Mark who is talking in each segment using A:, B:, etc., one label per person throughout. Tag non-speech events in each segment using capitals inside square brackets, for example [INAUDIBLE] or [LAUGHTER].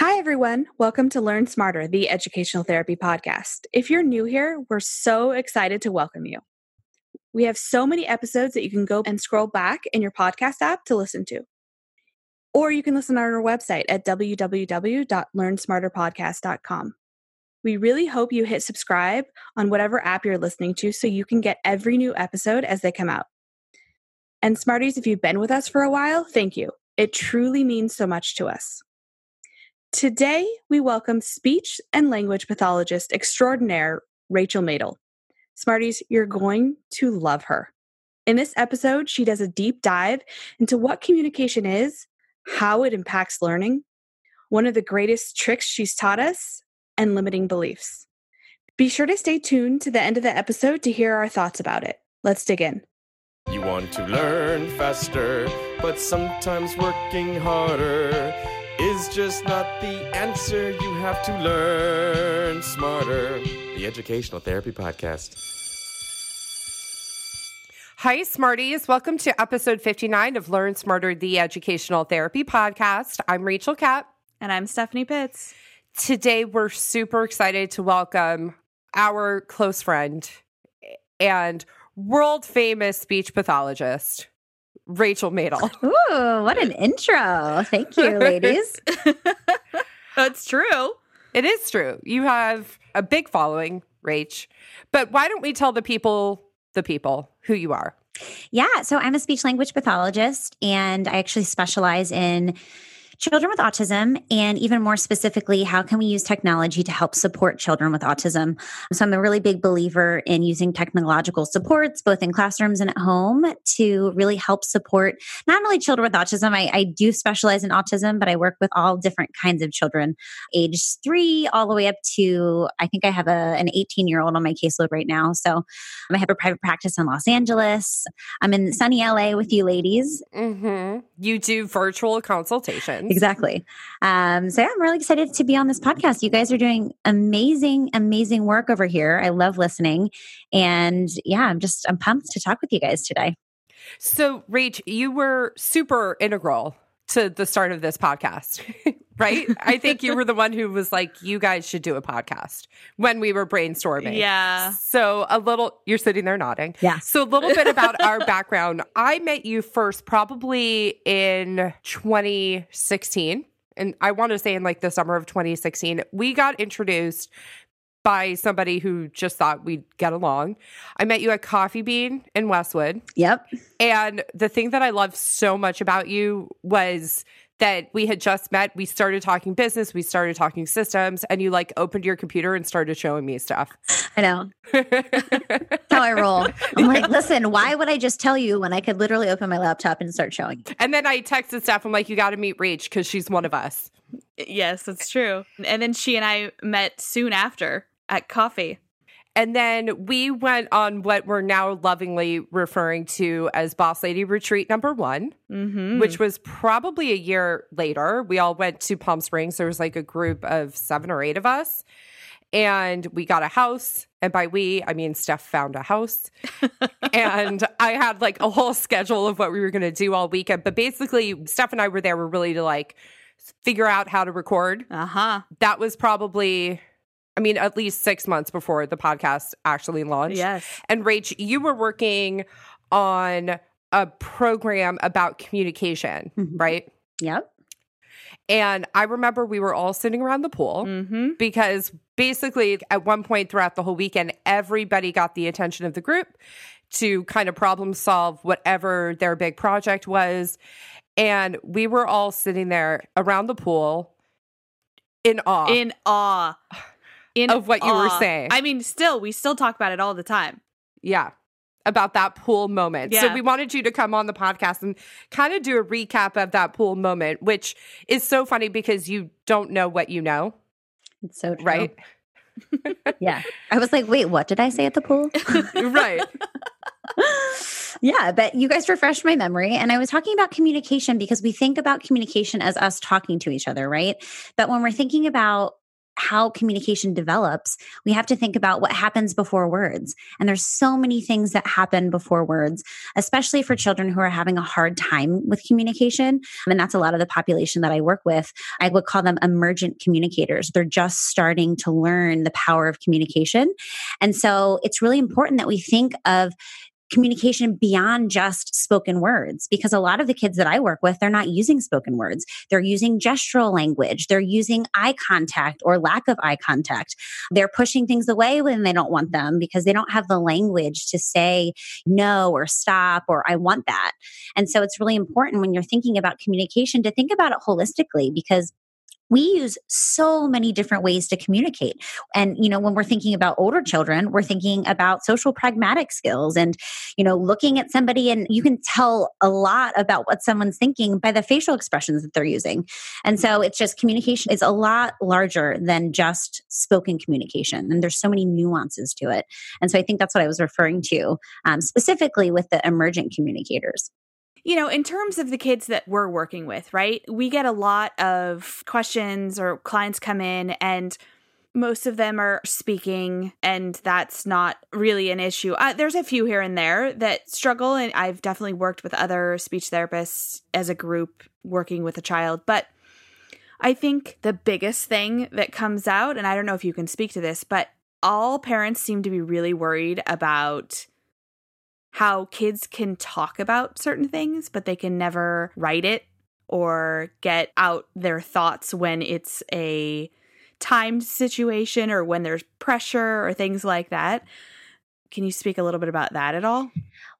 A: Hi, everyone. Welcome to Learn Smarter, the educational therapy podcast. If you're new here, we're so excited to welcome you. We have so many episodes that you can go and scroll back in your podcast app to listen to. Or you can listen on our website at www.learnsmarterpodcast.com. We really hope you hit subscribe on whatever app you're listening to so you can get every new episode as they come out. And Smarties, if you've been with us for a while, thank you. It truly means so much to us. Today, we welcome speech and language pathologist extraordinaire Rachel Madel. Smarties, you're going to love her. In this episode, she does a deep dive into what communication is, how it impacts learning, one of the greatest tricks she's taught us, and limiting beliefs. Be sure to stay tuned to the end of the episode to hear our thoughts about it. Let's dig in.
B: You want to learn faster, but sometimes working harder is just not the answer. You have to learn smarter. The Educational Therapy Podcast.
C: Hi, Smarties. Welcome to episode 59 of Learn Smarter, the Educational Therapy Podcast. I'm Rachel Kapp.
A: And I'm Stephanie Pitts.
C: Today, we're super excited to welcome our close friend and world famous speech pathologist, Rachel Madel.
D: Ooh, what an intro. Thank you, ladies. [LAUGHS]
A: That's true.
C: It is true. You have a big following, Rach. But why don't we tell the people, the people, who you are?
D: Yeah, so I'm a speech language pathologist and I actually specialize in children with autism and even more specifically how can we use technology to help support children with autism? So i'm a really big believer in using technological supports both in classrooms and at home to really help support not only children with autism I, I do specialize in autism but i work with all different kinds of children age three all the way up to i think i have a, an 18 year old on my caseload right now. So i have a private practice in los angeles. I'm in sunny la with you ladies.
C: Mm-hmm. you do virtual consultations
D: Exactly. Um, so yeah, I'm really excited to be on this podcast. You guys are doing amazing, amazing work over here. I love listening. And yeah, I'm just, I'm pumped to talk with you guys today.
C: So, Rach, you were super integral to the start of this podcast, [LAUGHS] right? I think you were the one who was like, you guys should do a podcast when we were brainstorming.
A: Yeah.
C: So, a little, you're sitting there nodding.
D: Yeah.
C: So, a little bit about our background. I met you first probably in 2016. And I want to say in like the summer of 2016, we got introduced by somebody who just thought we'd get along. I met you at Coffee Bean in Westwood.
D: Yep.
C: And the thing that I loved so much about you was that we had just met. We started talking business, we started talking systems, and you like opened your computer and started showing me stuff.
D: I know. [LAUGHS] How I roll. I'm like, listen, why would I just tell you when I could literally open my laptop and start showing you?
C: And then I texted Steph, I'm like, you got to meet Rach because she's one of us.
A: Yes, that's true. And then she and I met soon after at coffee.
C: And then we went on what we're now lovingly referring to as Boss Lady Retreat number one,
A: Mm-hmm.
C: which was probably a year later. We all went to Palm Springs. There was like a group of seven or eight of us. And we got a house. And by we, I mean Steph found a house. [LAUGHS] and I had like a whole schedule of what we were going to do all weekend. But basically, Steph and I were there were really to like figure out how to record.
A: Uh huh.
C: That was probably, I mean, at least six months before the podcast actually launched.
A: Yes.
C: And Rach, you were working on a program about communication,
D: Mhm.
C: right?
D: Yep.
C: And I remember we were all sitting around the pool
A: Mm-hmm.
C: because basically at one point throughout the whole weekend, everybody got the attention of the group to kind of problem solve whatever their big project was. And we were all sitting there around the pool in awe.
A: In awe. In
C: Of what you were saying.
A: I mean, still, we still talk about it all the time.
C: Yeah. About that pool moment. So we wanted you to come on the podcast and kind of do a recap of that pool moment, which is so funny because you don't know what you know,
D: It's so true.
C: right? [LAUGHS]
D: Yeah. I was like, wait, what did I say at the pool? [LAUGHS]
C: right. [LAUGHS]
D: yeah, but you guys refreshed my memory. And I was talking about communication because we think about communication as us talking to each other, right? But when we're thinking about how communication develops, we have to think about what happens before words. And there's so many things that happen before words, especially for children who are having a hard time with communication. And that's a lot of the population that I work with. I would call them emergent communicators. They're just starting to learn the power of communication. And so it's really important that we think of communication beyond just spoken words because a lot of the kids that I work with, they're not using spoken words. They're using gestural language. They're using eye contact or lack of eye contact. They're pushing things away when they don't want them because they don't have the language to say no or stop or I want that. And so it's really important when you're thinking about communication to think about it holistically because we use so many different ways to communicate. And, you know, when we're thinking about older children, we're thinking about social pragmatic skills and, you know, looking at somebody and you can tell a lot about what someone's thinking by the facial expressions that they're using. And so it's just communication is a lot larger than just spoken communication. And there's so many nuances to it. And so I think that's what I was referring to um, specifically with the emergent communicators
A: you know, in terms of the kids that we're working with, right? We get a lot of questions or clients come in and most of them are speaking and that's not really an issue uh, there's a few here and there that struggle and i've definitely worked with other speech therapists as a group working with a child but i think the biggest thing that comes out and i don't know if you can speak to this but all parents seem to be really worried about how kids can talk about certain things, but they can never write it or get out their thoughts when it's a timed situation or when there's pressure or things like that. Can you speak a little bit about that at all?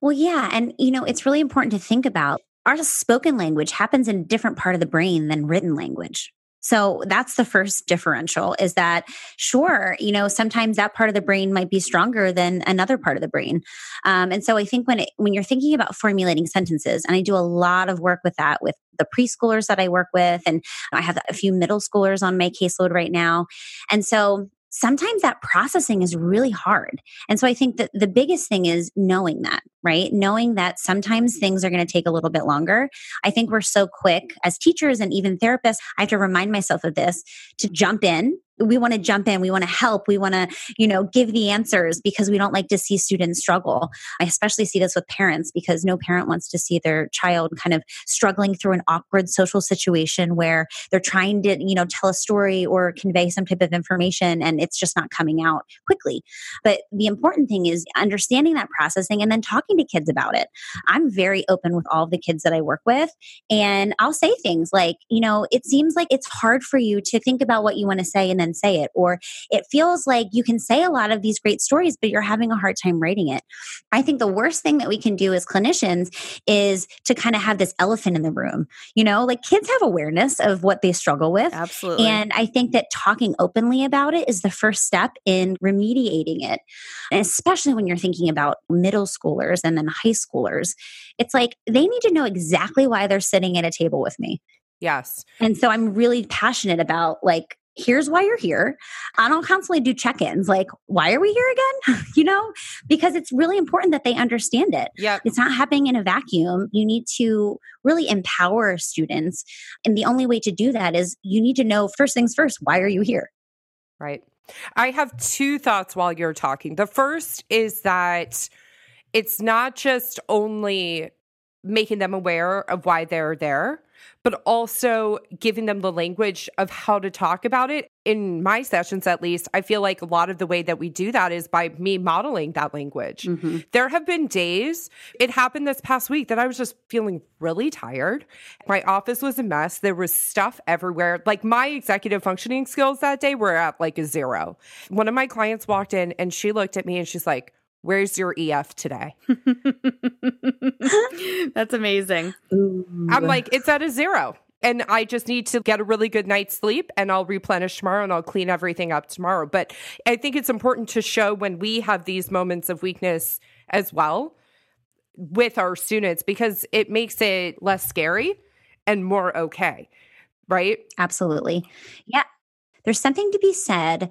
D: Well, yeah. And, you know, it's really important to think about our spoken language happens in a different part of the brain than written language. So that's the first differential is that sure, you know, sometimes that part of the brain might be stronger than another part of the brain. Um, and so I think when it, when you're thinking about formulating sentences, and I do a lot of work with that with the preschoolers that I work with, and I have a few middle schoolers on my caseload right now. And so sometimes that processing is really hard. And so I think that the biggest thing is knowing that, right? Knowing that sometimes things are going to take a little bit longer. I think we're so quick as teachers and even therapists. I have to remind myself of this to jump in we want to jump in we want to help we want to you know give the answers because we don't like to see students struggle. I especially see this with parents because no parent wants to see their child kind of struggling through an awkward social situation where they're trying to you know tell a story or convey some type of information and it's just not coming out quickly. But the important thing is understanding that processing and then talking to kids about it. I'm very open with all the kids that i work with and i'll say things like you know it seems like it's hard for you to think about what you want to say and then say it. Or it feels like you can say a lot of these great stories, but you're having a hard time writing it. I think the worst thing that we can do as clinicians is to kind of have this elephant in the room. You know, like kids have awareness of what they struggle with.
A: Absolutely.
D: And I think that talking openly about it is the first step in remediating it. And especially when you're thinking about middle schoolers and then high schoolers, it's like they need to know exactly why they're sitting at a table with me.
C: Yes.
D: And so I'm really passionate about like here's why you're here. I don't constantly do check ins like, why are we here again? [LAUGHS] you know, because it's really important that they understand it.
C: Yeah.
D: It's not happening in a vacuum. You need to really empower students. And the only way to do that is you need to know first things first, why are you here?
C: Right. I have two thoughts while you're talking. The first is that it's not just only making them aware of why they're there, but also giving them the language of how to talk about it. In my sessions, at least, I feel like a lot of the way that we do that is by me modeling that language. Mm-hmm. There have been days, it happened this past week, that I was just feeling really tired. My office was a mess. There was stuff everywhere. Like my executive functioning skills that day were at like a zero. One of my clients walked in and she looked at me and she's like, Where's your EF today? [LAUGHS]
A: That's amazing.
C: I'm like, it's at a zero. And I just need to get a really good night's sleep and I'll replenish tomorrow and I'll clean everything up tomorrow. But I think it's important to show when we have these moments of weakness as well with our students because it makes it less scary and more okay. Right?
D: Absolutely. Yeah. There's something to be said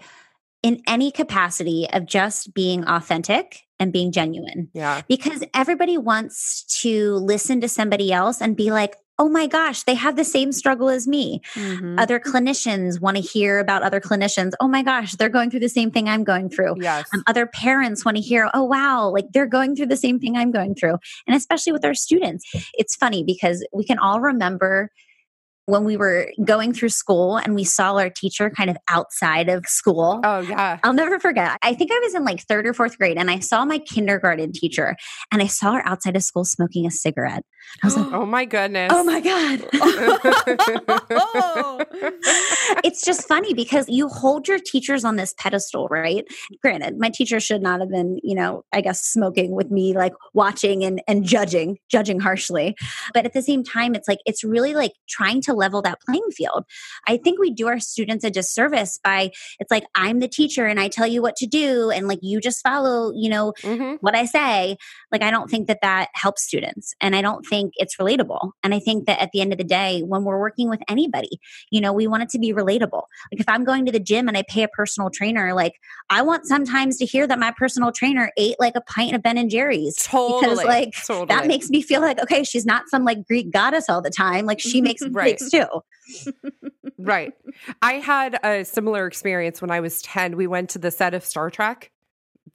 D: in any capacity of just being authentic and being genuine.
C: Yeah.
D: Because everybody wants to listen to somebody else and be like, oh my gosh, they have the same struggle as me.
A: Mhm.
D: Other clinicians want to hear about other clinicians. Oh my gosh, they're going through the same thing I'm going through.
C: Yes.
D: Um, other parents want to hear, oh, wow, like they're going through the same thing I'm going through. And especially with our students, it's funny because we can all remember when we were going through school and we saw our teacher kind of outside of school.
C: oh yeah.
D: I'll never forget. I think I was in like third or fourth grade and I saw my kindergarten teacher and I saw her outside of school smoking a cigarette. I was like, [GASPS]
C: oh my goodness.
D: oh my God. [LAUGHS] It's just funny because you hold your teachers on this pedestal, right? Granted, my teacher should not have been, you know, I guess smoking with me, like watching and, and judging, judging harshly. But at the same time, it's like, it's really like trying to level that playing field. I think we do our students a disservice by, it's like, I'm the teacher and I tell you what to do. And like, you just follow, you know,
C: Mhm.
D: what I say, like I don't think that that helps students and I don't think it's relatable. And I think that at the end of the day, when we're working with anybody, you know, we want it to be relatable. Like if I'm going to the gym and I pay a personal trainer, like I want sometimes to hear that my personal trainer ate like a pint of Ben and Jerry's.
C: Totally.
D: Because like
C: totally.
D: that makes me feel like, okay, she's not some like Greek goddess all the time. Like she makes [LAUGHS]
C: Right.
D: Too.
C: Right. I had a similar experience when I was 10. We went to the set of Star Trek.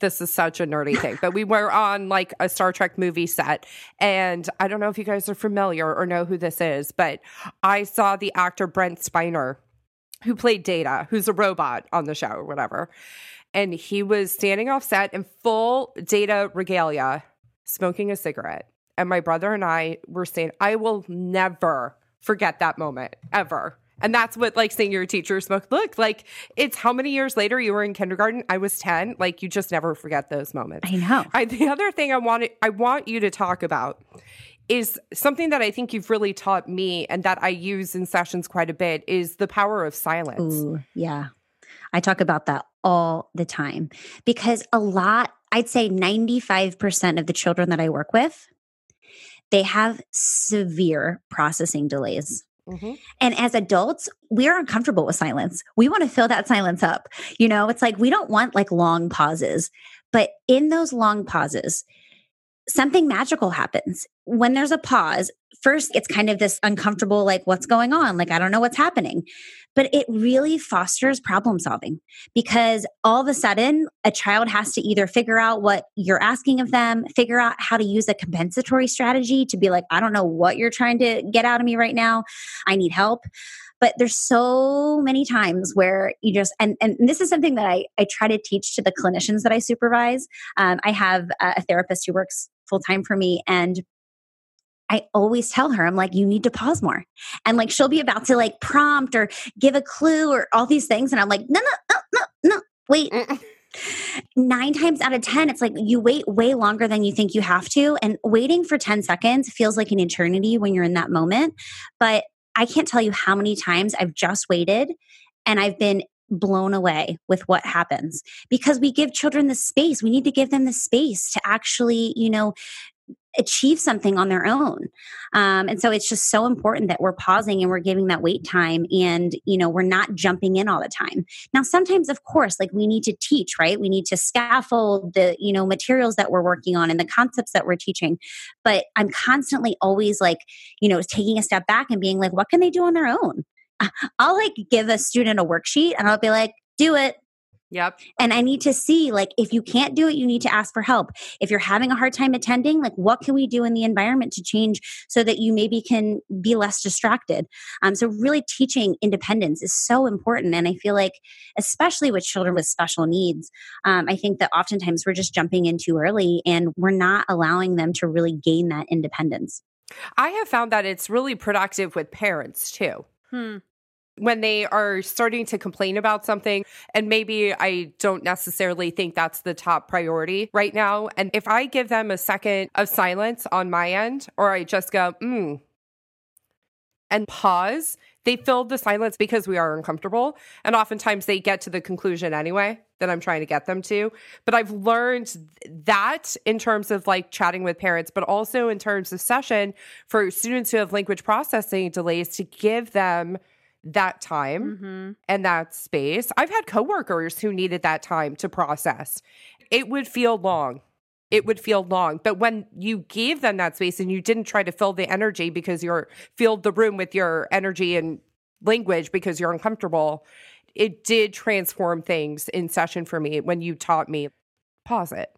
C: This is such a nerdy thing, but we [LAUGHS] were on like a Star Trek movie set. And I don't know if you guys are familiar or know who this is, but I saw the actor Brent Spiner, who played Data, who's a robot on the show or whatever. And he was standing off set in full Data regalia, smoking a cigarette. And my brother and I were saying, I will never forget that moment ever. And that's what like seeing your teacher smoke. Look, like it's how many years later you were in kindergarten? I was 10. Like you just never forget those moments.
D: I know.
C: I, the other thing I wanted, I want you to talk about is something that I think you've really taught me and that I use in sessions quite a bit is the power of silence.
D: Ooh, yeah. I talk about that all the time because a lot, I'd say 95% of the children that I work with, they have severe processing delays.
C: Mhm.
D: And as adults, we're uncomfortable with silence. We want to fill that silence up. You know, it's like we don't want like long pauses, but in those long pauses, something magical happens. When there's a pause, first it's kind of this uncomfortable, like, what's going on? Like, I don't know what's happening. But it really fosters problem solving because all of a sudden a child has to either figure out what you're asking of them, figure out how to use a compensatory strategy to be like, I don't know what you're trying to get out of me right now. I need help. But there's so many times where you just, and, and this is something that I, I try to teach to the clinicians that I supervise. Um, I have a therapist who works full time for me and I always tell her, I'm like, you need to pause more. And like, she'll be about to like prompt or give a clue or all these things. And I'm like, no, no, no, no, no, wait.
C: Mm.
D: Nine times out of 10, it's like you wait way longer than you think you have to. And waiting for 10 seconds feels like an eternity when you're in that moment. But I can't tell you how many times I've just waited and I've been blown away with what happens because we give children the space. We need to give them the space to actually, you know, achieve something on their own. Um, and so it's just so important that we're pausing and we're giving that wait time and, you know, we're not jumping in all the time. Now, sometimes, of course, like we need to teach, right? We need to scaffold the, you know, materials that we're working on and the concepts that we're teaching. But I'm constantly always like, you know, taking a step back and being like, what can they do on their own? [LAUGHS] I'll like give a student a worksheet and I'll be like, do it.
C: Yep.
D: And I need to see, like, if you can't do it, you need to ask for help. If you're having a hard time attending, like, what can we do in the environment to change so that you maybe can be less distracted? Um, so, really teaching independence is so important. And I feel like, especially with children with special needs, um, I think that oftentimes we're just jumping in too early and we're not allowing them to really gain that independence.
C: I have found that it's really productive with parents too.
A: Hmm.
C: When they are starting to complain about something and maybe I don't necessarily think that's the top priority right now. And if I give them a second of silence on my end or I just go mm and pause they fill the silence because we are uncomfortable. And oftentimes they get to the conclusion anyway that I'm trying to get them to. But I've learned that in terms of like chatting with parents but also in terms of session for students who have language processing delays to give them that time
A: Mm-hmm.
C: and that space. I've had coworkers who needed that time to process. It would feel long. it would feel long. But when you gave them that space and you didn't try to fill the energy because you're filled the room with your energy and language because you're uncomfortable, it did transform things in session for me when you taught me pause it.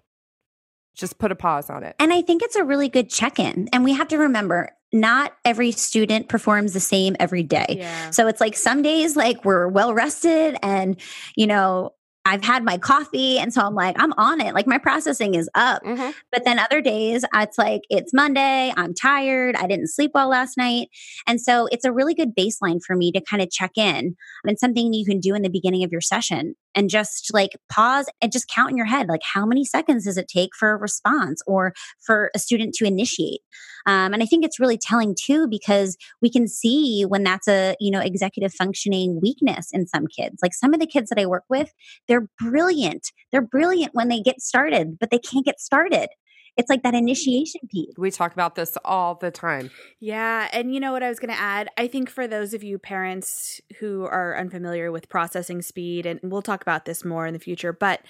C: Just put a pause on it.
D: And I think it's a really good check in. And we have to remember not every student performs the same every day.
A: Yeah.
D: So it's like some days like we're well rested and you know I've had my coffee. And so I'm like, I'm on it. Like my processing is up.
C: Mhm.
D: But then other days, it's like, it's Monday. I'm tired. I didn't sleep well last night. And so it's a really good baseline for me to kind of check in. And something you can do in the beginning of your session and just like pause and just count in your head, like how many seconds does it take for a response or for a student to initiate? Um, and I think it's really telling too, because we can see when that's a, you know, executive functioning weakness in some kids. Like some of the kids that I work with, they're brilliant. They're brilliant when they get started, but they can't get started. It's like that initiation piece.
C: We talk about this all the time.
A: Yeah, and you know what I was going to add? I think for those of you parents who are unfamiliar with processing speed, and we'll talk about this more in the future, but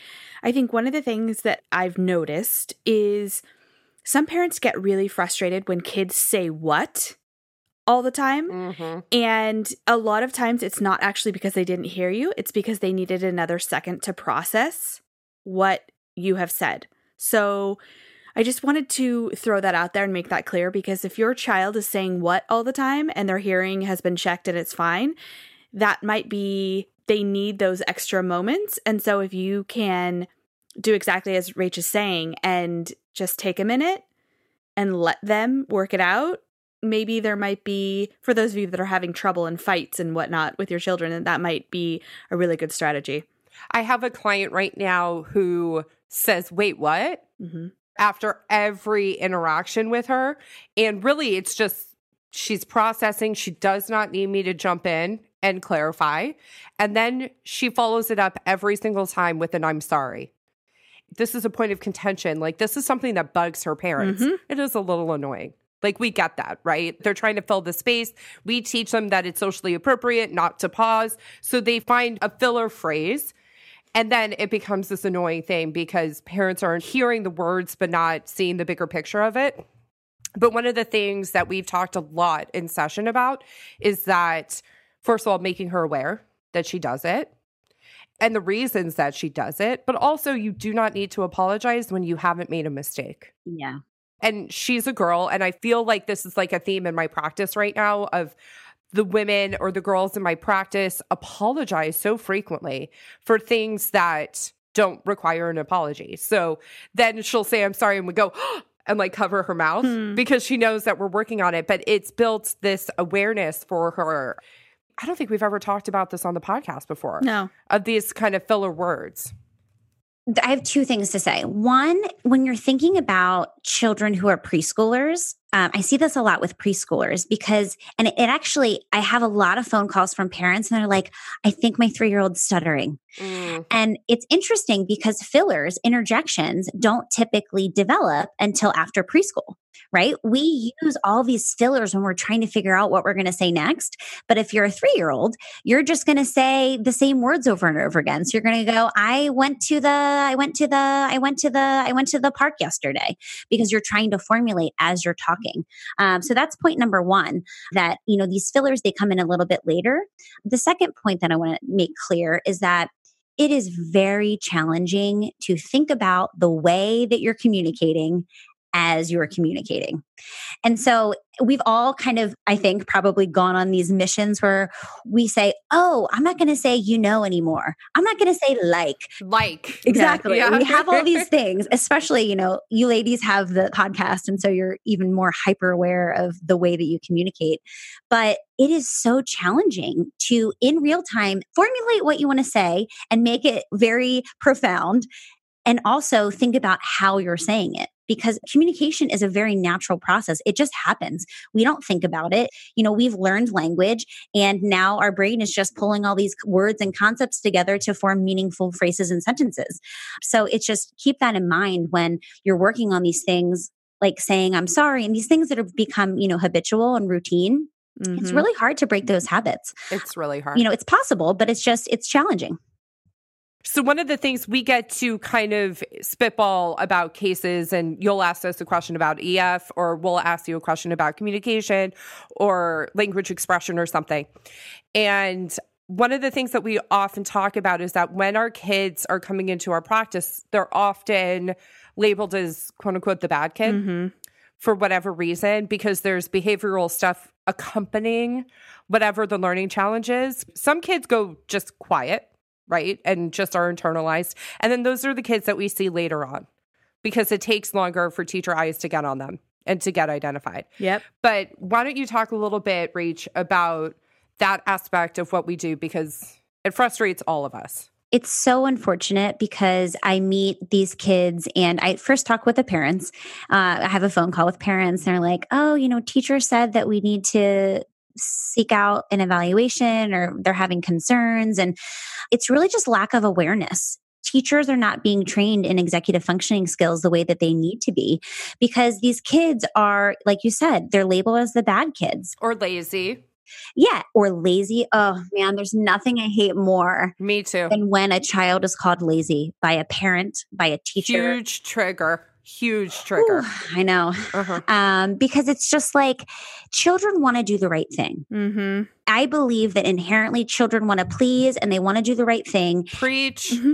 A: I think one of the things that I've noticed is some parents get really frustrated when kids say what all the time.
C: Mm-hmm.
A: And a lot of times it's not actually because they didn't hear you, it's because they needed another second to process what you have said. So I just wanted to throw that out there and make that clear because if your child is saying what all the time and their hearing has been checked and it's fine, that might be they need those extra moments. And so if you can do exactly as Rach is saying and just take a minute and let them work it out, maybe there might be, for those of you that are having trouble and fights and whatnot with your children, and that might be a really good strategy.
C: I have a client right now who says, Wait, what?
A: hmm
C: after every interaction with her. And really, it's just she's processing. She does not need me to jump in and clarify. And then she follows it up every single time with an I'm sorry. This is a point of contention. Like, this is something that bugs her parents.
A: Mhm.
C: It is a little annoying. Like, we get that, right? They're trying to fill the space. We teach them that it's socially appropriate not to pause. So they find a filler phrase. And then it becomes this annoying thing because parents are hearing the words but not seeing the bigger picture of it. But one of the things that we've talked a lot in session about is that, first of all, making her aware that she does it and the reasons that she does it. But also, you do not need to apologize when you haven't made a mistake
D: Yeah.
C: and she's a girl and i feel like this is like a theme in my practice right now of the women or the girls in my practice apologize so frequently for things that don't require an apology so then she'll say i'm sorry and we go [GASPS] and like cover her mouth
A: Hmm.
C: because she knows that we're working on it but it's built this awareness for her i don't think we've ever talked about this on the podcast before
A: No.
C: of these kind of filler words
D: I have two things to say. One, when you're thinking about children who are preschoolers, um, I see this a lot with preschoolers because, and it, it actually, I have a lot of phone calls from parents and they're like, I think my three year old's stuttering.
C: Mm,
D: And it's interesting because fillers, interjections don't typically develop until after preschool, right? We use all these fillers when we're trying to figure out what we're going to say next. But if you're a three year old, you're just going to say the same words over and over again. So you're going to go, I went to the, I went to the, I went to the, I went to the park yesterday because you're trying to formulate as you're talking. Um, so that's point number one that, you know, these fillers, they come in a little bit later. The second point that I want to make clear is that it is very challenging to think about the way that you're communicating as you're communicating. And so we've all kind of, I think, probably gone on these missions where we say, Oh, I'm not going to say you know anymore. I'm not going to say like.
C: like [LAUGHS]
D: Exactly.
C: Yeah.
D: We [LAUGHS] have all these things, especially, you know, you ladies have the podcast. And so you're even more hyper aware of the way that you communicate. But it is so challenging to, in real time, formulate what you want to say and make it very profound. And also think about how you're saying it because communication is a very natural process. It just happens. We don't think about it. You know, we've learned language and now our brain is just pulling all these words and concepts together to form meaningful phrases and sentences. So it's just keep that in mind when you're working on these things like saying I'm sorry and these things that have become, you know, habitual and routine. It's
A: Mhm.
D: really hard to break those habits.
C: it's really hard
D: You know, it's possible, but it's just it's challenging.
C: So, one of the things we get to kind of spitball about cases, and you'll ask us a question about EF, or we'll ask you a question about communication or language expression or something. And one of the things that we often talk about is that when our kids are coming into our practice, they're often labeled as quote unquote the bad kid
A: Mm-hmm.
C: for whatever reason, because there's behavioral stuff accompanying whatever the learning challenge is. Some kids go just quiet, right? And just are internalized. And then those are the kids that we see later on because it takes longer for teacher eyes to get on them and to get identified.
A: Yep.
C: But why don't you talk a little bit, Rach, about that aspect of what we do because it frustrates all of us.
D: It's so unfortunate because I meet these kids and I first talk with the parents. Uh, I have a phone call with parents. And they're like, oh, you know, teacher said that we need to seek out an evaluation or they're having concerns. And it's really just lack of awareness. Teachers are not being trained in executive functioning skills the way that they need to be because these kids are, like you said, they're labeled as the bad kids.
C: Or lazy.
D: Yeah, or lazy. Oh man, there's nothing I hate more
C: Me too.
D: than when a child is called lazy by a parent, by a teacher.
C: Huge trigger. Huge trigger.
D: Ooh, I know.
C: Uh-huh.
D: Um, because it's just like children want to do the right thing.
A: Mm-hmm.
D: I believe that inherently children want to please and they want to do the right thing.
C: Preach. [LAUGHS]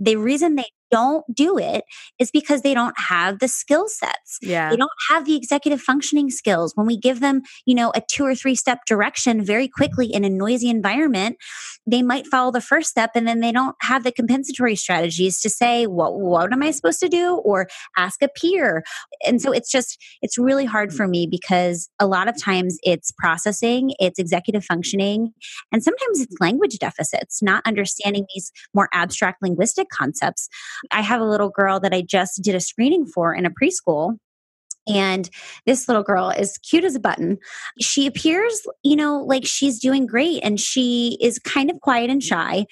D: The reason they don't do it is because they don't have the skill sets.
A: yeah.
D: They don't have the executive functioning skills. When we give them, you know, a two or three step direction very quickly in a noisy environment, they might follow the first step and then they don't have the compensatory strategies to say, what, what am I supposed to do? Or ask a peer. And so it's just, it's really hard for me because a lot of times it's processing, it's executive functioning, and sometimes it's language deficits, not understanding these more abstract linguistic concepts. I have a little girl that I just did a screening for in a preschool. And this little girl is cute as a button. She appears, you know, like she's doing great and she is kind of quiet and shy.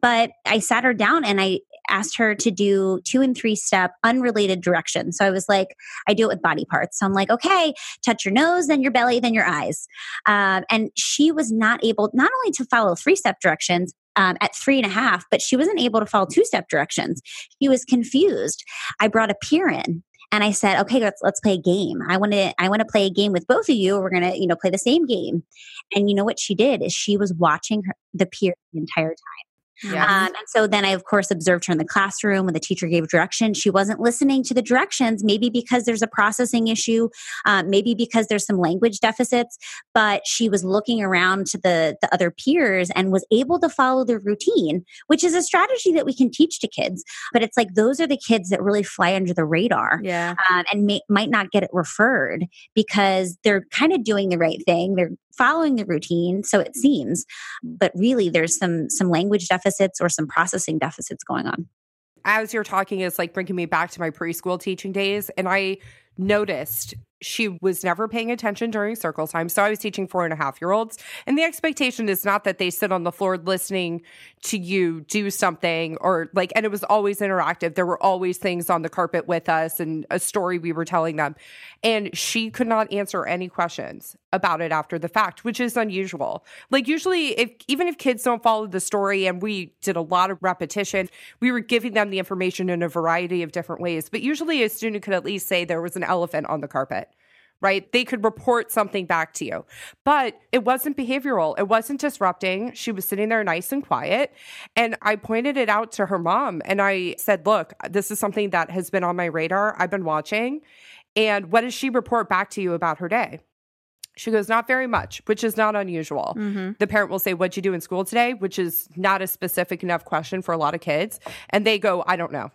D: But I sat her down and I asked her to do two and three step unrelated directions. So I was like, I do it with body parts. So I'm like, okay, touch your nose, then your belly, then your eyes. Um, and she was not able not only to follow three step directions, um, at three and a half, but she wasn't able to follow two step directions. She was confused. I brought a peer in and I said, okay, let's let's play a game. I want to I want to play a game with both of you. We're gonna you know play the same game. And you know what she did is she was watching her, the peer the entire time.
C: Yeah.
D: Um, and so then I, of course, observed her in the classroom when the teacher gave direction. She wasn't listening to the directions, maybe because there's a processing issue, um, maybe because there's some language deficits, but she was looking around to the, the other peers and was able to follow the routine, which is a strategy that we can teach to kids. But it's like those are the kids that really fly under the radar
A: yeah.
D: um, and may, might not get it referred because they're kind of doing the right thing. They're following the routine, so it mm-hmm. seems, but really there's some some language deficits or some processing deficits going on.
C: As you're talking, it's like bringing me back to my preschool teaching days. And I noticed she was never paying attention during circle time. So I was teaching four and a half year olds. And the expectation is not that they sit on the floor listening to you do something or like, and it was always interactive. There were always things on the carpet with us and a story we were telling them. And she could not answer any questions about it after the fact, which is unusual. Like, usually, if even if kids don't follow the story, and we did a lot of repetition, we were giving them the information in a variety of different ways. But usually, a student could at least say there was an elephant on the carpet right? They could report something back to you. But it wasn't behavioral. It wasn't disrupting. She was sitting there nice and quiet. And I pointed it out to her mom and I said, look, this is something that has been on my radar. I've been watching. And what does she report back to you about her day? She goes, not very much, which is not unusual.
A: Mm-hmm.
C: The parent will say, What'd you do in school today? Which is not a specific enough question for a lot of kids. And they go, I don't know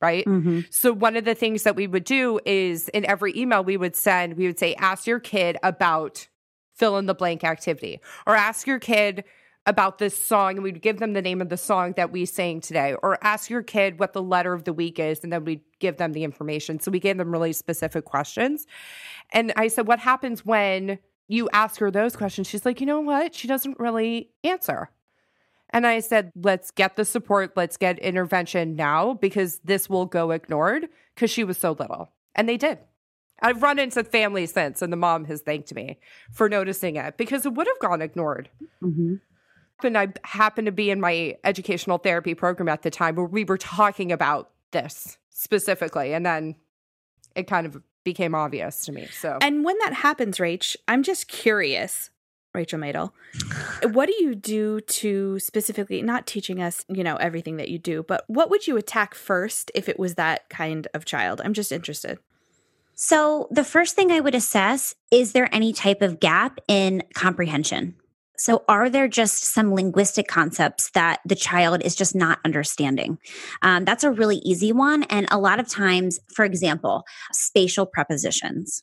C: right?
D: Mm-hmm.
C: So one of the things that we would do is in every email we would send, we would say, ask your kid about fill in the blank activity or ask your kid about this song and we'd give them the name of the song that we sang today or ask your kid what the letter of the week is and then we'd give them the information. So we gave them really specific questions. And I said, what happens when you ask her those questions? She's like, you know what? She doesn't really answer. And I said, let's get the support, let's get intervention now because this will go ignored because she was so little. And they did. I've run into family since, and the mom has thanked me for noticing it because it would have gone ignored.
D: Mm-hmm.
C: And I happened to be in my educational therapy program at the time where we were talking about this specifically. And then it kind of became obvious to me. So,
A: And when that happens, Rach, I'm just curious, Rachel Madel, what do you do to specifically, not teaching us, you know, everything that you do, but what would you attack first if it was that kind of child? I'm just interested.
D: So, the first thing I would assess is there any type of gap in comprehension? So, are there just some linguistic concepts that the child is just not understanding? Um, that's a really easy one. And a lot of times, for example, spatial prepositions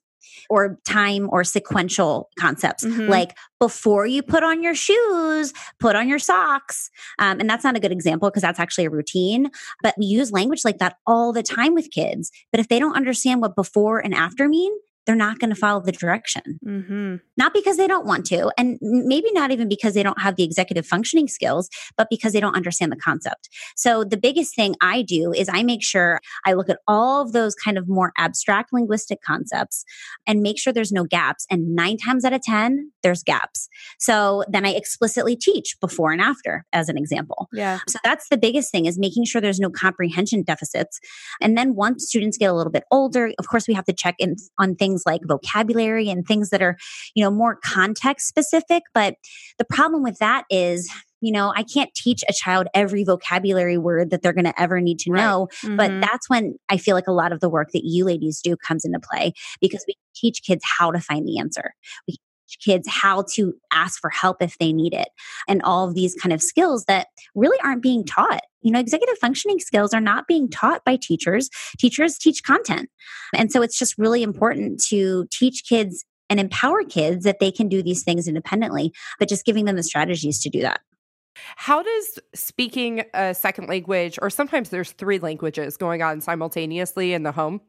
D: or time or sequential concepts
A: Mhm.
D: like before you put on your shoes, put on your socks. Um, and that's not a good example because that's actually a routine. But we use language like that all the time with kids. But if they don't understand what before and after mean, they're not going to follow the direction.
A: Mm-hmm.
D: Not because they don't want to, and maybe not even because they don't have the executive functioning skills, but because they don't understand the concept. So the biggest thing I do is I make sure I look at all of those kind of more abstract linguistic concepts and make sure there's no gaps. And nine times out of 10, there's gaps. So then I explicitly teach before and after as an example.
A: Yeah.
D: So that's the biggest thing is making sure there's no comprehension deficits. And then once students get a little bit older, of course, we have to check in on things like vocabulary and things that are, you know, more context specific. But the problem with that is, you know, I can't teach a child every vocabulary word that they're going to ever need to
C: Right.
D: know. But
A: Mhm.
D: that's when I feel like a lot of the work that you ladies do comes into play because we teach kids how to find the answer. We kids how to ask for help if they need it and all of these kind of skills that really aren't being taught. You know, executive functioning skills are not being taught by teachers. Teachers teach content. And so it's just really important to teach kids and empower kids that they can do these things independently, but just giving them the strategies to do that.
C: How does speaking a second language, or sometimes there's three languages going on simultaneously in the home,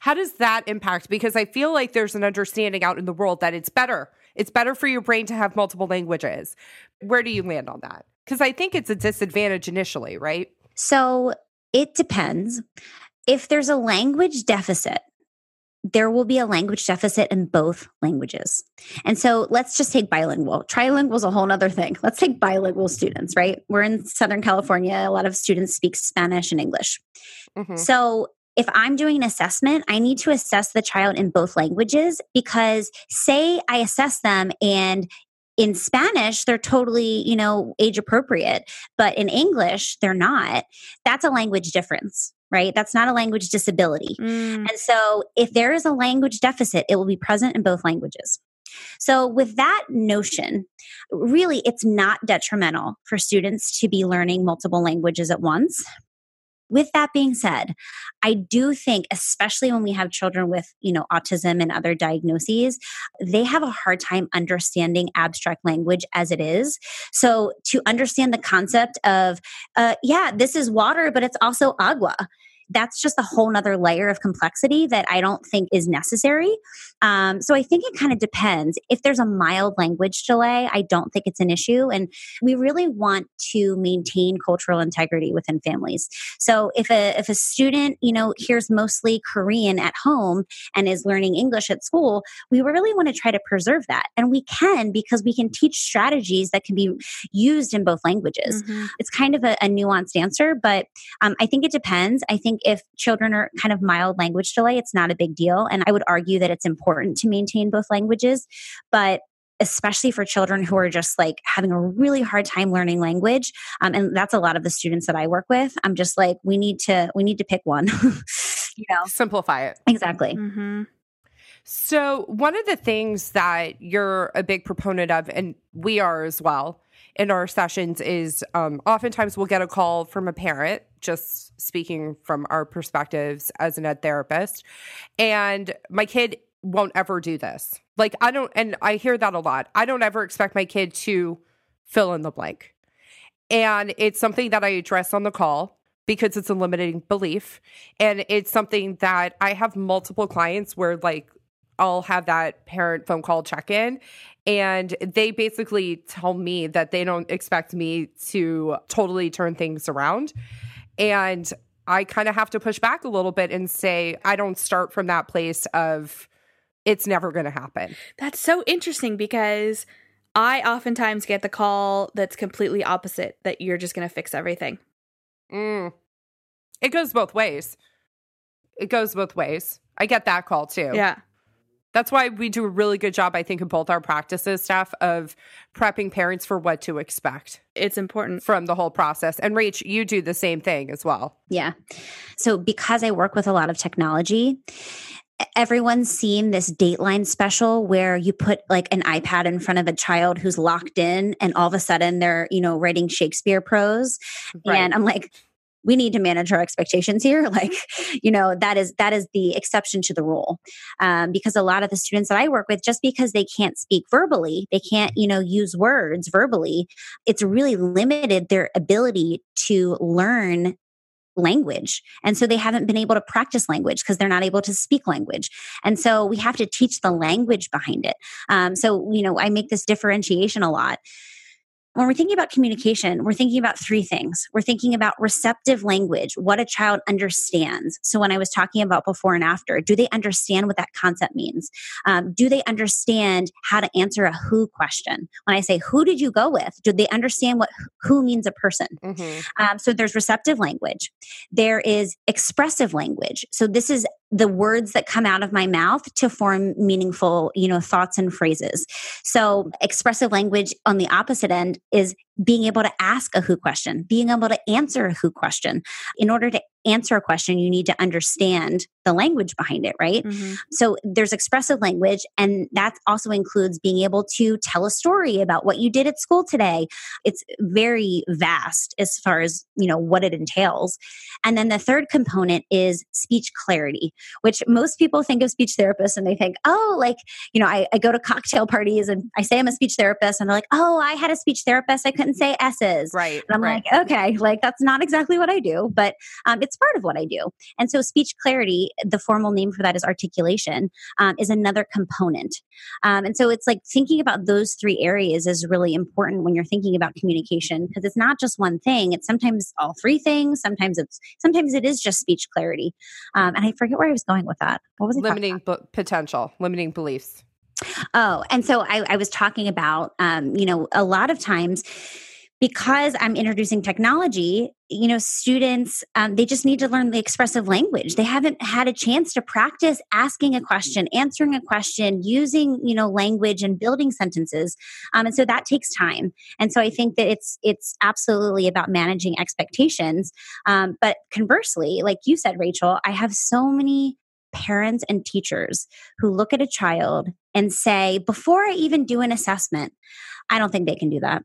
C: how does that impact? Because I feel like there's an understanding out in the world that it's better. It's better for your brain to have multiple languages. Where do you land on that? Because I think it's a disadvantage initially, right?
D: So it depends. If there's a language deficit, there will be a language deficit in both languages. And so let's just take bilingual. Trilingual is a whole other thing. Let's take bilingual students, right? We're in Southern California. A lot of students speak Spanish and English.
C: Mhm.
D: So if I'm doing an assessment, I need to assess the child in both languages because say I assess them and in Spanish, they're totally, you know, age appropriate, but in English, they're not. That's a language difference, right? That's not a language disability.
A: Mm.
D: And so, if there is a language deficit, it will be present in both languages. So, with that notion, really, it's not detrimental for students to be learning multiple languages at once. With that being said, I do think, especially when we have children with, you know, autism and other diagnoses, they have a hard time understanding abstract language as it is. So to understand the concept of, uh, yeah, this is water, but it's also agua. That's just a whole nother layer of complexity that I don't think is necessary. Um, so I think it kind of depends. If there's a mild language delay, I don't think it's an issue. And we really want to maintain cultural integrity within families. So if a if a student, you know, hears mostly Korean at home and is learning English at school, we really want to try to preserve that. And we can because we can teach strategies that can be used in both languages.
A: Mhm.
D: It's kind of a, a nuanced answer, but um, I think it depends. I think if children are kind of mild language delay, it's not a big deal. And I would argue that it's important to maintain both languages. But especially for children who are just like having a really hard time learning language um, and that's a lot of the students that i work with i'm just like we need to we need to pick one [LAUGHS] you know
C: Simplify it.
D: exactly
A: Mhm.
C: So, one of the things that you're a big proponent of, and we are as well in our sessions, is um, oftentimes we'll get a call from a parent, just speaking from our perspectives as an ed therapist, and my kid won't ever do this. Like, I don't, and I hear that a lot. I don't ever expect my kid to fill in the blank. And it's something that I address on the call because it's a limiting belief. And it's something that I have multiple clients where, like, I'll have that parent phone call check in, and they basically tell me that they don't expect me to totally turn things around. And I kind of have to push back a little bit and say, I don't start from that place of it's never going to happen.
A: That's so interesting because I oftentimes get the call that's completely opposite that you're just going to fix everything.
C: Mm. It goes both ways. It goes both ways. I get that call too.
A: Yeah.
C: That's why we do a really good job, I think, in both our practices Steph of prepping parents for what to expect
A: It's important.
C: from the whole process. And Rach, you do the same thing as well.
D: Yeah. So because I work with a lot of technology, everyone's seen this Dateline special where you put like an iPad in front of a child who's locked in and all of a sudden they're, you know, writing Shakespeare prose.
C: Right.
D: And I'm like, we need to manage our expectations here. [LAUGHS] Like, you know, that is that is the exception to the rule. Um, because a lot of the students that I work with, just because they can't speak verbally, they can't, you know, use words verbally, it's really limited their ability to learn language. And so they haven't been able to practice language because they're not able to speak language. And so we have to teach the language behind it. Um, so, you know, I make this differentiation a lot. When we're thinking about communication, we're thinking about three things. We're thinking about receptive language, what a child understands. So, when I was talking about before and after, do they understand what that concept means? Um, do they understand how to answer a who question? When I say, who did you go with? Do they understand what who means a person?
C: Mhm.
D: Um, so there's receptive language. There is expressive language. So this is the words that come out of my mouth to form meaningful, you know, thoughts and phrases. So expressive language on the opposite end is being able to ask a who question, being able to answer a who question. In order to answer a question, you need to understand the language behind it, right?
A: Mhm.
D: So there's expressive language, and that also includes being able to tell a story about what you did at school today. It's very vast as far as you know what it entails. And then the third component is speech clarity, which most people think of speech therapists and they think, oh, like you know, I, I go to cocktail parties and I say I'm a speech therapist, and they're like, oh, I had a speech therapist, I couldn't say s's.
C: Right.
D: And I'm
C: right.
D: like, okay, like that's not exactly what I do, but um, it's part of what I do. And so, speech clarity, the formal name for that is articulation, um, is another component. Um, and so, it's like thinking about those three areas is really important when you're thinking about communication because it's not just one thing. It's sometimes all three things. Sometimes it's sometimes it is just speech clarity. Um, and I forget where I was going with that. What was it?
C: limiting potential, limiting beliefs.
D: Oh, and so I, I was talking about, um, you know, a lot of times because I'm introducing technology, you know, students, um, they just need to learn the expressive language. They haven't had a chance to practice asking a question, answering a question, using, you know, language and building sentences. Um, and so that takes time. And so I think that it's, it's absolutely about managing expectations. Um, but conversely, like you said, Rachel, I have so many parents and teachers who look at a child and say, before I even do an assessment, I don't think they can do that.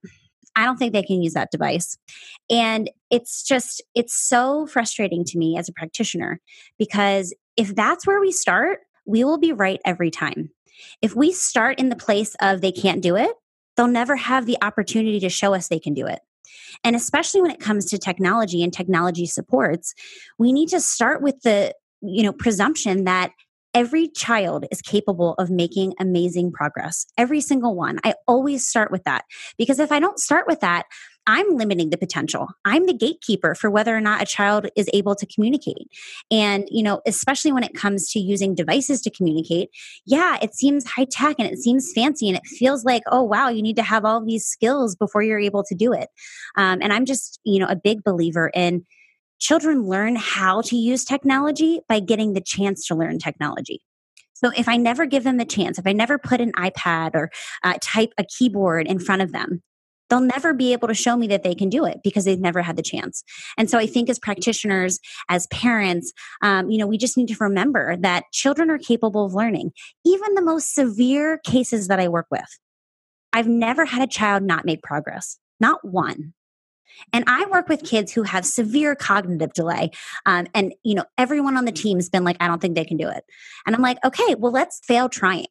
D: I don't think they can use that device. And it's just, it's so frustrating to me as a practitioner because if that's where we start, we will be right every time. If we start in the place of they can't do it, they'll never have the opportunity to show us they can do it. And especially when it comes to technology and technology supports, we need to start with the you know presumption that every child is capable of making amazing progress every single one. I always start with that because if i don't start with that i'm limiting the potential. I'm the gatekeeper for whether or not a child is able to communicate. And you know especially when it comes to using devices to communicate yeah it seems high tech and it seems fancy and it feels like oh wow you need to have all these skills before you're able to do it. Um, and i'm just you know a big believer in children learn how to use technology by getting the chance to learn technology. So if I never give them the chance, if I never put an iPad or uh, type a keyboard in front of them, they'll never be able to show me that they can do it because they've never had the chance. And so I think as practitioners, as parents, um, you know, we just need to remember that children are capable of learning. Even the most severe cases that I work with, I've never had a child not make progress, not one. And I work with kids who have severe cognitive delay. Um, and, you know, everyone on the team's been like, I don't think they can do it. And I'm like, okay, well, let's fail trying.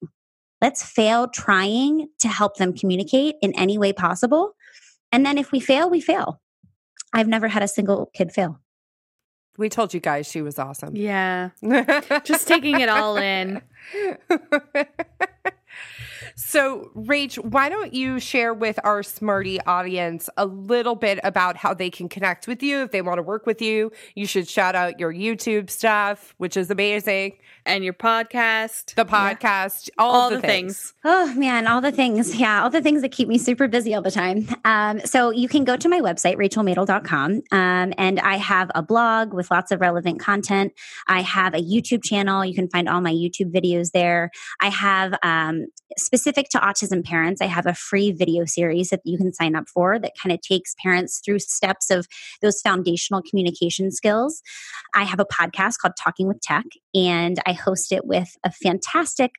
D: Let's fail trying to help them communicate in any way possible. And then if we fail, we fail. I've never had a single kid fail.
C: We told you guys she was awesome.
A: Yeah. [LAUGHS] Just taking it all in. [LAUGHS]
C: So, Rach, why don't you share with our Smarty audience a little bit about how they can connect with you if they want to work with you? You should shout out your YouTube stuff, which is amazing,
A: And your podcast.
C: the podcast, all,
A: All
C: the,
A: the
C: things.
A: things.
D: Oh man, all the things. Yeah, all the things that keep me super busy all the time. Um, so you can go to my website, rachelmadel.com, um, and I have a blog with lots of relevant content. I have a YouTube channel. You can find all my YouTube videos there. I have um, specific to autism parents, I have a free video series that you can sign up for that kind of takes parents through steps of those foundational communication skills. I have a podcast called Talking with Tech, and I host it with a fantastic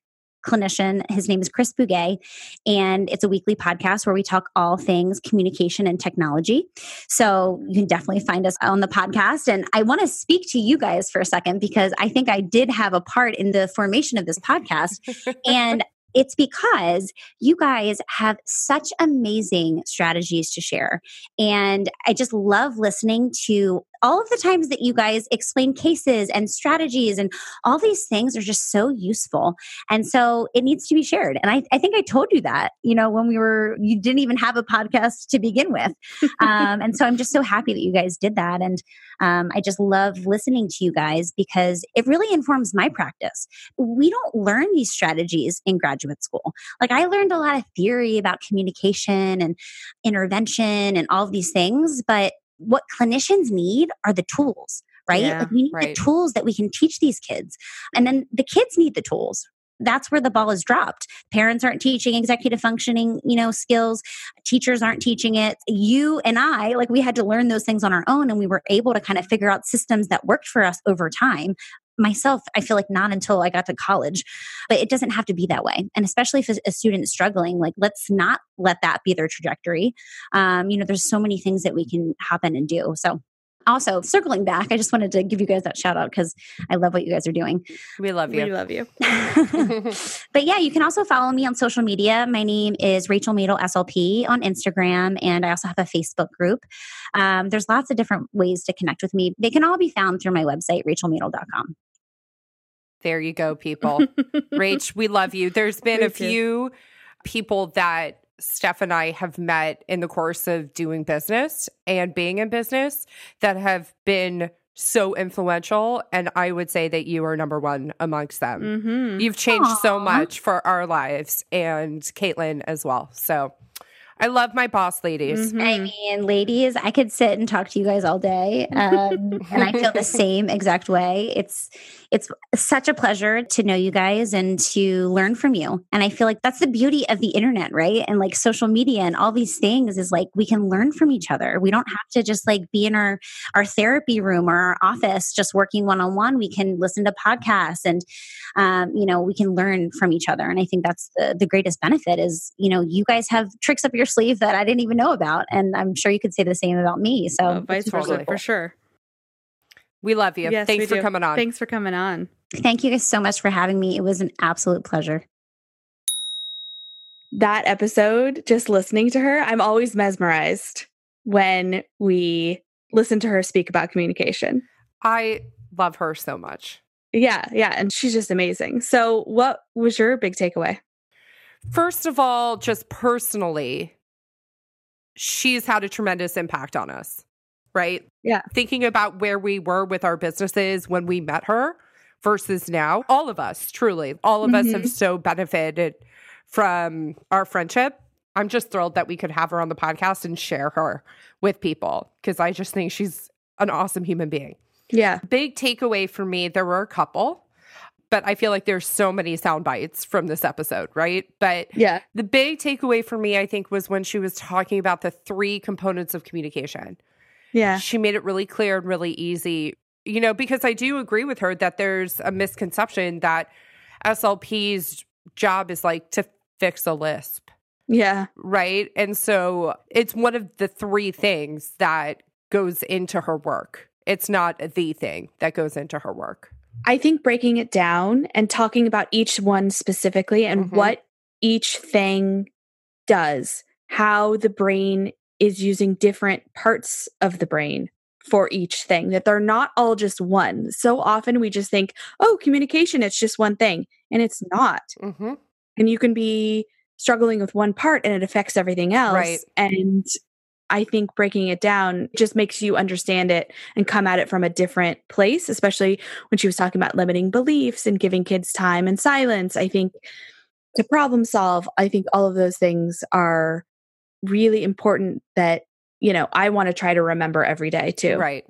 D: clinician. His name is Chris Bugaj, and it's a weekly podcast where we talk all things communication and technology. So you can definitely find us on the podcast. And I want to speak to you guys for a second because I think I did have a part in the formation of this podcast. [LAUGHS] and it's because you guys have such amazing strategies to share. And I just love listening to all of the times that you guys explain cases and strategies and all these things are just so useful. And so it needs to be shared. And I, I think I told you that, you know, when we were, you didn't even have a podcast to begin with. [LAUGHS] Um, and so I'm just so happy that you guys did that. And um, I just love listening to you guys because it really informs my practice. We don't learn these strategies in graduate school. Like I learned a lot of theory about communication and intervention and all of these things, but what clinicians need are the tools, right?
A: Yeah,
D: like we need
C: right.
D: the tools that we can teach these kids. And then the kids need the tools. That's where the ball is dropped. Parents aren't teaching executive functioning, you know, skills. Teachers aren't teaching it. You and I, like we had to learn those things on our own and we were able to kind of figure out systems that worked for us over time myself i feel like not until i got to college but it doesn't have to be that way. And especially if a, a student is struggling like let's not let that be their trajectory. Um, you know there's so many things that we can hop in and do. So also circling back i just wanted to give you guys that shout out because i love what you guys are doing.
C: We love you.
A: We love you. [LAUGHS] [LAUGHS]
D: but yeah you can also follow me on social media. My name is rachel madel slp on instagram and i also have a facebook group. Um, there's lots of different ways to connect with me. They can all be found through my website rachelmadel.com
C: there you go, people. [LAUGHS] Rach, we love you. There's been a few people that Steph and I have met in the course of doing business and being in business that have been so influential. And I would say that you are number one amongst them.
A: mm-hmm.
C: You've changed so much for our lives and Caitlin as well. So I love my boss ladies.
A: Mm-hmm.
D: I mean, ladies, I could sit and talk to you guys all day, um, and I feel the [LAUGHS] same exact way. It's it's such a pleasure to know you guys and to learn from you. And I feel like that's the beauty of the internet, right? And like social media and all these things is like we can learn from each other. We don't have to just like be in our our therapy room or our office just working one on one. We can listen to podcasts and um, you know we can learn from each other. And I think that's the the greatest benefit is you know you guys have tricks up your sleeve that I didn't even know about, and I'm sure you could say the same about me. So
A: Uh, vice
D: it's
A: versa,
C: totally
A: for sure.
C: We love you.
A: Yes,
C: Thanks for
A: do.
C: coming on.
A: Thanks for coming on.
D: Thank you guys so much for having me. It was an absolute pleasure.
A: That episode, just listening to her, I'm always mesmerized when we listen to her speak about communication.
C: I love her so much.
A: Yeah, yeah. And she's just amazing. So, what was your big takeaway?
C: First of all, just personally, she's had a tremendous impact on us, right?
A: Yeah.
C: Thinking about where we were with our businesses when we met her versus now, all of us, truly, all of us
A: Mhm.
C: have so benefited from our friendship. I'm just thrilled that we could have her on the podcast and share her with people because I just think she's an awesome human being.
A: Yeah.
C: Big takeaway for me, there were a couple, but I feel like there's so many sound bites from this episode, right? But
A: Yeah.
C: the big takeaway for me, I think, was when she was talking about the three components of communication.
A: Yeah.
C: She made it really clear and really easy, you know, because I do agree with her that there's a misconception that SLP's job is like to fix a lisp,
A: Yeah.
C: right? And so it's one of the three things that goes into her work. It's not the thing that goes into her work.
A: I think breaking it down and talking about each one specifically and
C: Mhm.
A: what each thing does, how the brain is using different parts of the brain for each thing, that they're not all just one. So often we just think, oh, communication, it's just one thing. And it's not.
C: Mm-hmm.
A: And you can be struggling with one part and it affects everything else.
C: Right.
A: And I think breaking it down just makes you understand it and come at it from a different place, especially when she was talking about limiting beliefs and giving kids time and silence. I think to problem solve, I think all of those things are really important that, you know, I want to try to remember every day too.
C: Right.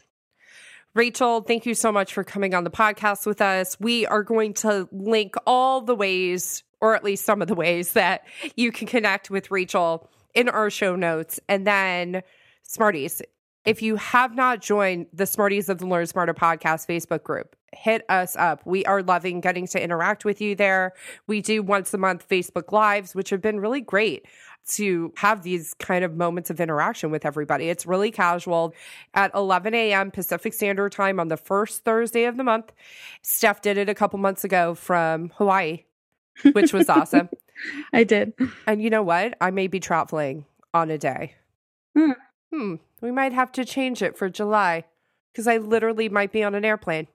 C: Rachel, thank you so much for coming on the podcast with us. We are going to link all the ways, or at least some of the ways, that you can connect with Rachel in our show notes. And then, Smarties, if you have not joined the Smarties of the Learn Smarter podcast Facebook group, hit us up. We are loving getting to interact with you there. We do once a month Facebook Lives, which have been really great to have these kind of moments of interaction with everybody. It's really casual at 11 a.m. Pacific Standard Time on the first Thursday of the month. Steph did it a couple months ago from Hawaii, which was [LAUGHS] awesome. [LAUGHS]
A: I did. [LAUGHS]
C: And you know what? I may be traveling on a day.
A: Hmm.
C: Hmm. We might have to change it for July because I literally might be on an airplane.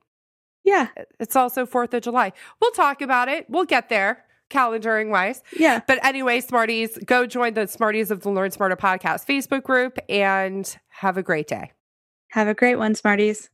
A: Yeah.
C: It's also 4th of July. We'll talk about it. We'll get there calendaring wise.
A: Yeah.
C: But anyway, Smarties, go join the Smarties of the Learn Smarter podcast Facebook group and have a great day.
A: Have a great one, Smarties.